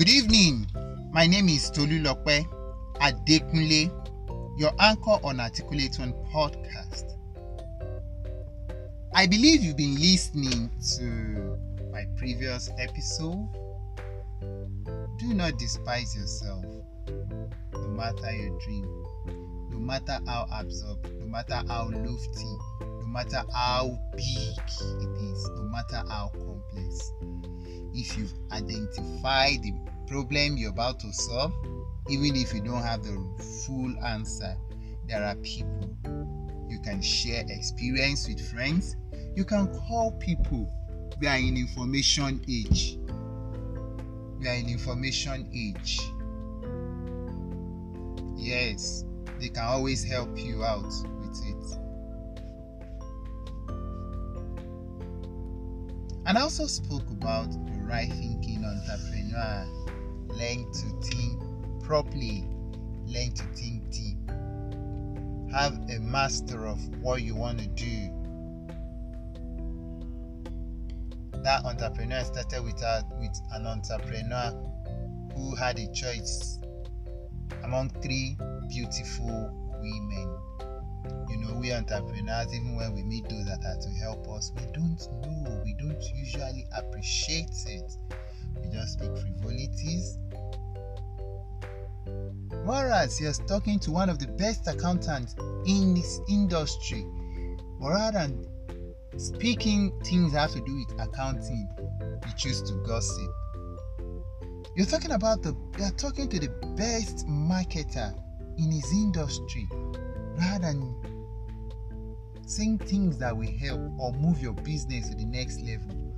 Good evening. My name is Tolu Lokpe Adekunle, your anchor on Articulate One podcast. I believe you've been listening to my previous episode. Do not despise yourself, no matter your dream, no matter how absorbed, no matter how lofty, no matter how big it is, no matter how complex. If you've identified the problem you're about to solve, even if you don't have the full answer, there are people you can share experience with friends. You can call people. We are in information age. We are in information age. Yes, they can always help you out with it. And I also spoke about the right thinking entrepreneur. Properly, learn to think deep. Have a master of what you want to do. That entrepreneur started with, a, with an entrepreneur who had a choice among three beautiful women. You know, we entrepreneurs, even when we meet those that are to help us, we don't know, we don't usually appreciate it. We just speak frivolities. Whereas you're talking to one of the best accountants in this industry, rather than speaking things that have to do with accounting, you choose to gossip. You're talking about the you're talking to the best marketer in his industry rather than saying things that will help or move your business to the next level.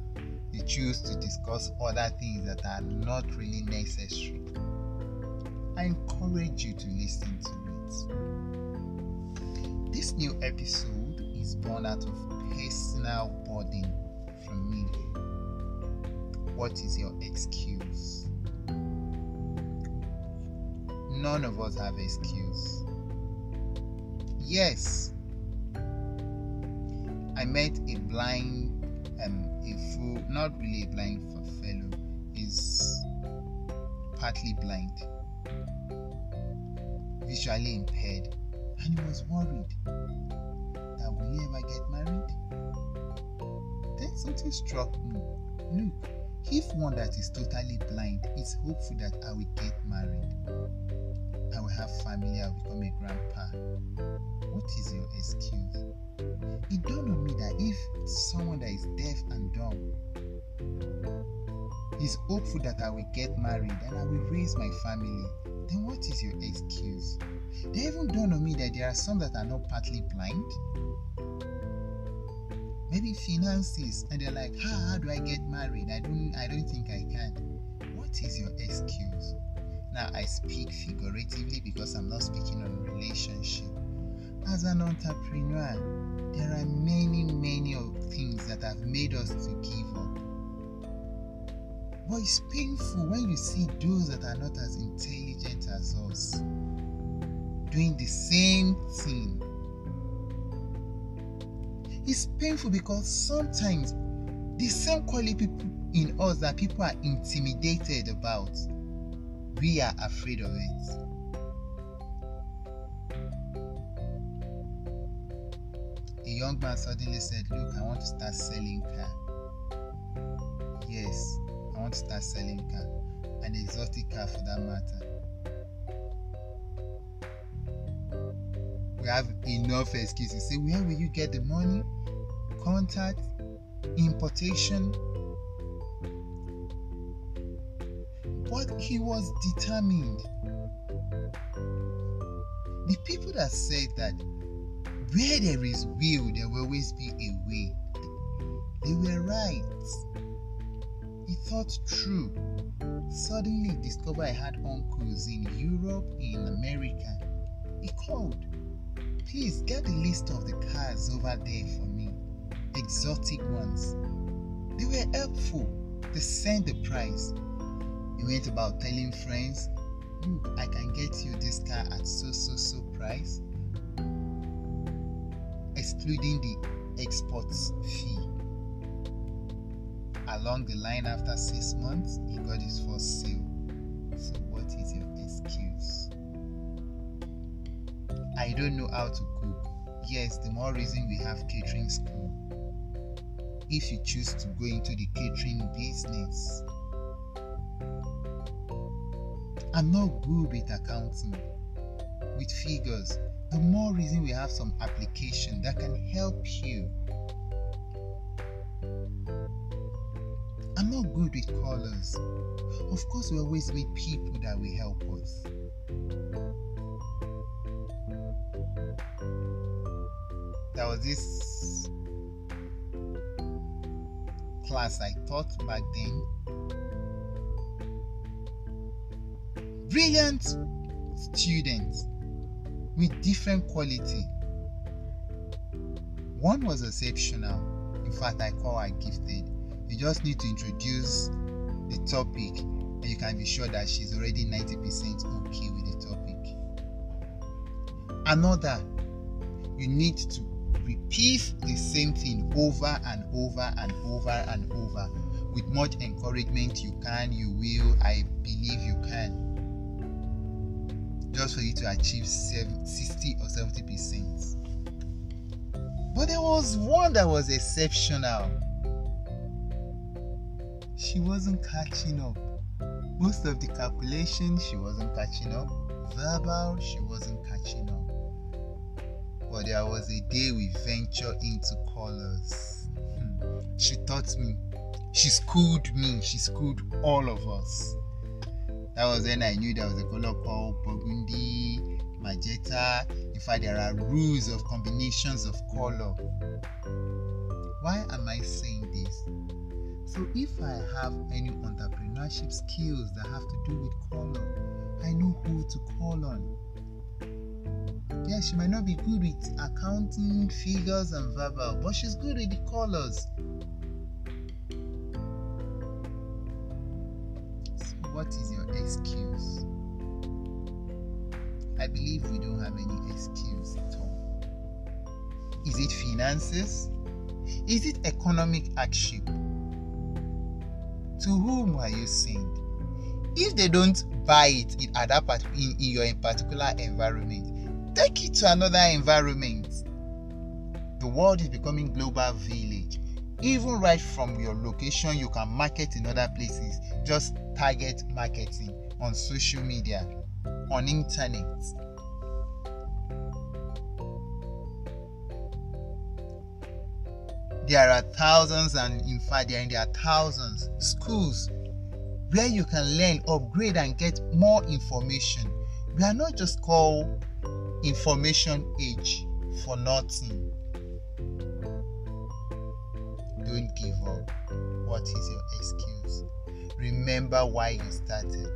You choose to discuss other things that are not really necessary. I encourage you to listen to it. This new episode is born out of personal burden from me. What is your excuse? None of us have excuse. Yes, I met a blind, um, a fool, not really a blind fellow, is partly blind, visually impaired, and he was worried that will he ever get married? Then something struck me. Look, if one that is totally blind is hopeful that I will get married, I will have family, I will become a grandpa. What is your excuse? It dawned on me that if someone is hopeful that I will get married and I will raise my family, then what is your excuse? They even dawned on me that there are some that are not partly blind. Maybe finances, and they're like, how, how do I get married? I don't I don't think I can. What is your excuse? Now I speak figuratively because I'm not speaking on relationship. As an entrepreneur, there are many, many of things that have made us to give. But it's painful when you see those that are not as intelligent as us doing the same thing. It's painful because sometimes the same quality people in us that people are intimidated about, we are afraid of it. A young man suddenly said, Look, I want to start selling car. I start selling car. An exotic car for that matter. We have enough excuses. Say, where will you get the money? Contact, importation. But he was determined. The people that said that where there is will, there will always be a way. They were right. He thought true. Suddenly discovered I had uncles in Europe, in America. He called. Please get the list of the cars over there for me. Exotic ones. They were helpful. They sent the price. He went about telling friends, look, I can get you this car at so so so price excluding the export fee. Along the line, after six months, he got his first sale. So, what is your excuse? I don't know how to cook. Yes, the more reason we have catering school. If you choose to go into the catering business, I'm not good with accounting, with figures. The more reason we have some application that can help you. I'm not good with colors. Of course, we always meet people that will help us. There was this class I taught back then. Brilliant students with different quality. One was exceptional. In fact, I call her gifted. You just need to introduce the topic and you can be sure that she's already 90% okay with the topic. Another, you need to repeat the same thing over and over and over and over. With much encouragement, you can, you will, I believe you can. Just for you to achieve 60 or 70%. But there was one that was exceptional she wasn't catching up. Most of the calculations, she wasn't catching up. Verbal, she wasn't catching up. But there was a day we ventured into colors. Hmm. She taught me. She schooled me. She schooled all of us. That was when I knew there was a color called burgundy, magenta. In fact, there are rules of combinations of color. Why am I saying this? So if I have any entrepreneurship skills that have to do with color, I know who to call on. Yeah, she might not be good with accounting, figures, and verbal, but she's good with the colors. So, what is your excuse? I believe we don't have any excuse at all. Is it finances? Is it economic hardship? To whom are you sent? If they don't buy it in, that part, in, in your in particular environment, take it to another environment. The world is becoming global village. Even right from your location, you can market in other places. Just target marketing on social media, on internet. There are thousands, and in fact, there are thousands schools where you can learn, upgrade, and get more information. We are not just called information age for nothing. Don't give up. What is your excuse? Remember why you started.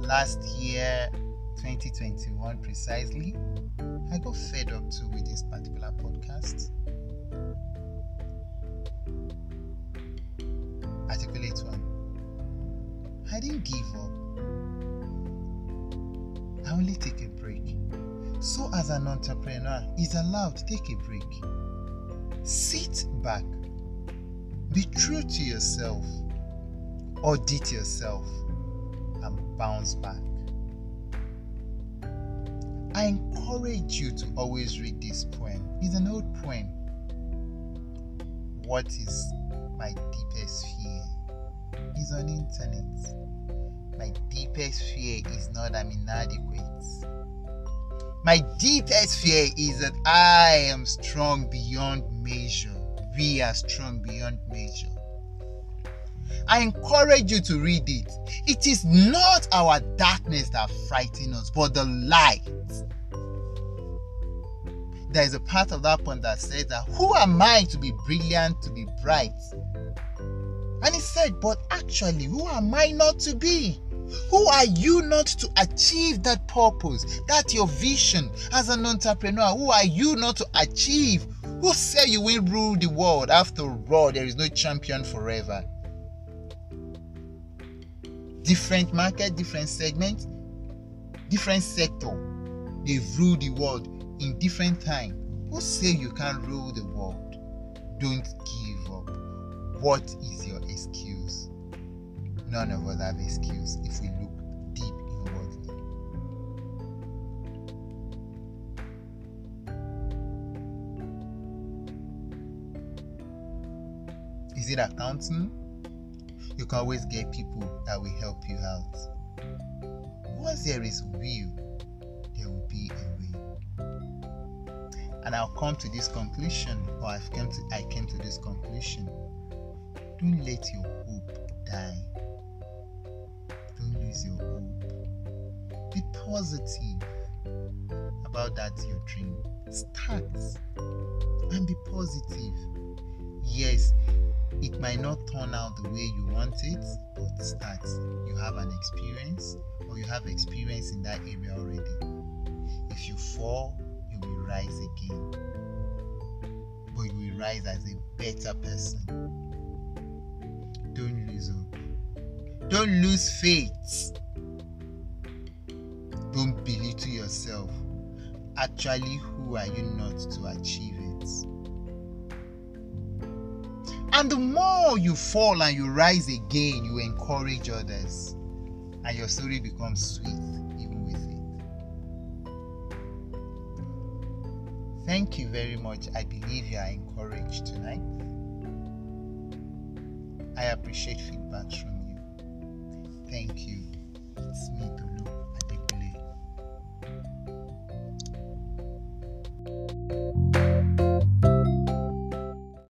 Last year, 2021 precisely, fed up too with this particular podcast. Articulate one. I didn't give up. I only take a break. So, as an entrepreneur, is allowed to take a break. Sit back. Be true to yourself. Audit yourself and bounce back. I encourage you to always read this poem. It's an old poem. What is my deepest fear? Is on internet. My deepest fear is not I'm inadequate. My deepest fear is that I am strong beyond measure. We are strong beyond measure. I encourage you to read it. It is not our darkness that frightens us, but the light there is a part of that point that says that who am I to be brilliant, to be bright? And he said, but actually, who am I not to be? Who are you not to achieve that purpose, that your vision as an entrepreneur? Who are you not to achieve? Who say you will rule the world? After all, there is no champion forever. Different market, different segment, different sector. They've ruled the world in different time. Who say you can't rule the world? Don't give up. What is your excuse? none of us have excuse if we look deep inwardly. Is it accounting? You can always get people that will help you out. Once there is will, there will be a way. And I'll come to this conclusion, or I've come to I came to this conclusion. Don't let your hope die. Don't lose your hope. Be positive about that your dream. Start and be positive. Yes, it might not turn out the way you want it, but start. You have an experience, or you have experience in that area already. If you fall, you will rise again. But you will rise as a better person. Don't lose hope. Don't lose faith. Don't belittle yourself. Actually, who are you not to achieve it? And the more you fall and you rise again, you encourage others. And your story becomes sweet even with it. Thank you very much. I believe you are encouraged tonight. I appreciate feedback from you. Thank you. It's me, Tolu.